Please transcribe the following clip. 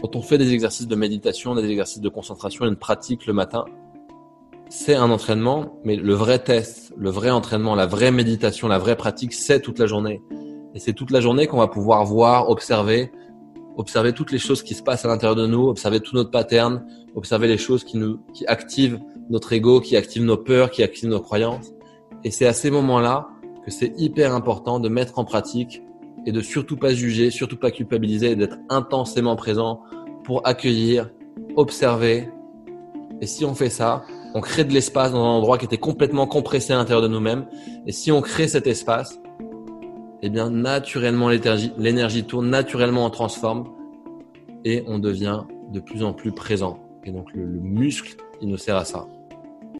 quand on fait des exercices de méditation, des exercices de concentration, une pratique le matin, c'est un entraînement, mais le vrai test, le vrai entraînement, la vraie méditation, la vraie pratique, c'est toute la journée. Et c'est toute la journée qu'on va pouvoir voir, observer, observer toutes les choses qui se passent à l'intérieur de nous, observer tout notre pattern, observer les choses qui nous, qui activent notre ego, qui activent nos peurs, qui activent nos croyances. Et c'est à ces moments-là que c'est hyper important de mettre en pratique et de surtout pas juger, surtout pas culpabiliser d'être intensément présent pour accueillir, observer. Et si on fait ça, on crée de l'espace dans un endroit qui était complètement compressé à l'intérieur de nous-mêmes. Et si on crée cet espace, eh bien, naturellement, l'énergie tourne, naturellement, on transforme et on devient de plus en plus présent. Et donc, le, le muscle, il nous sert à ça.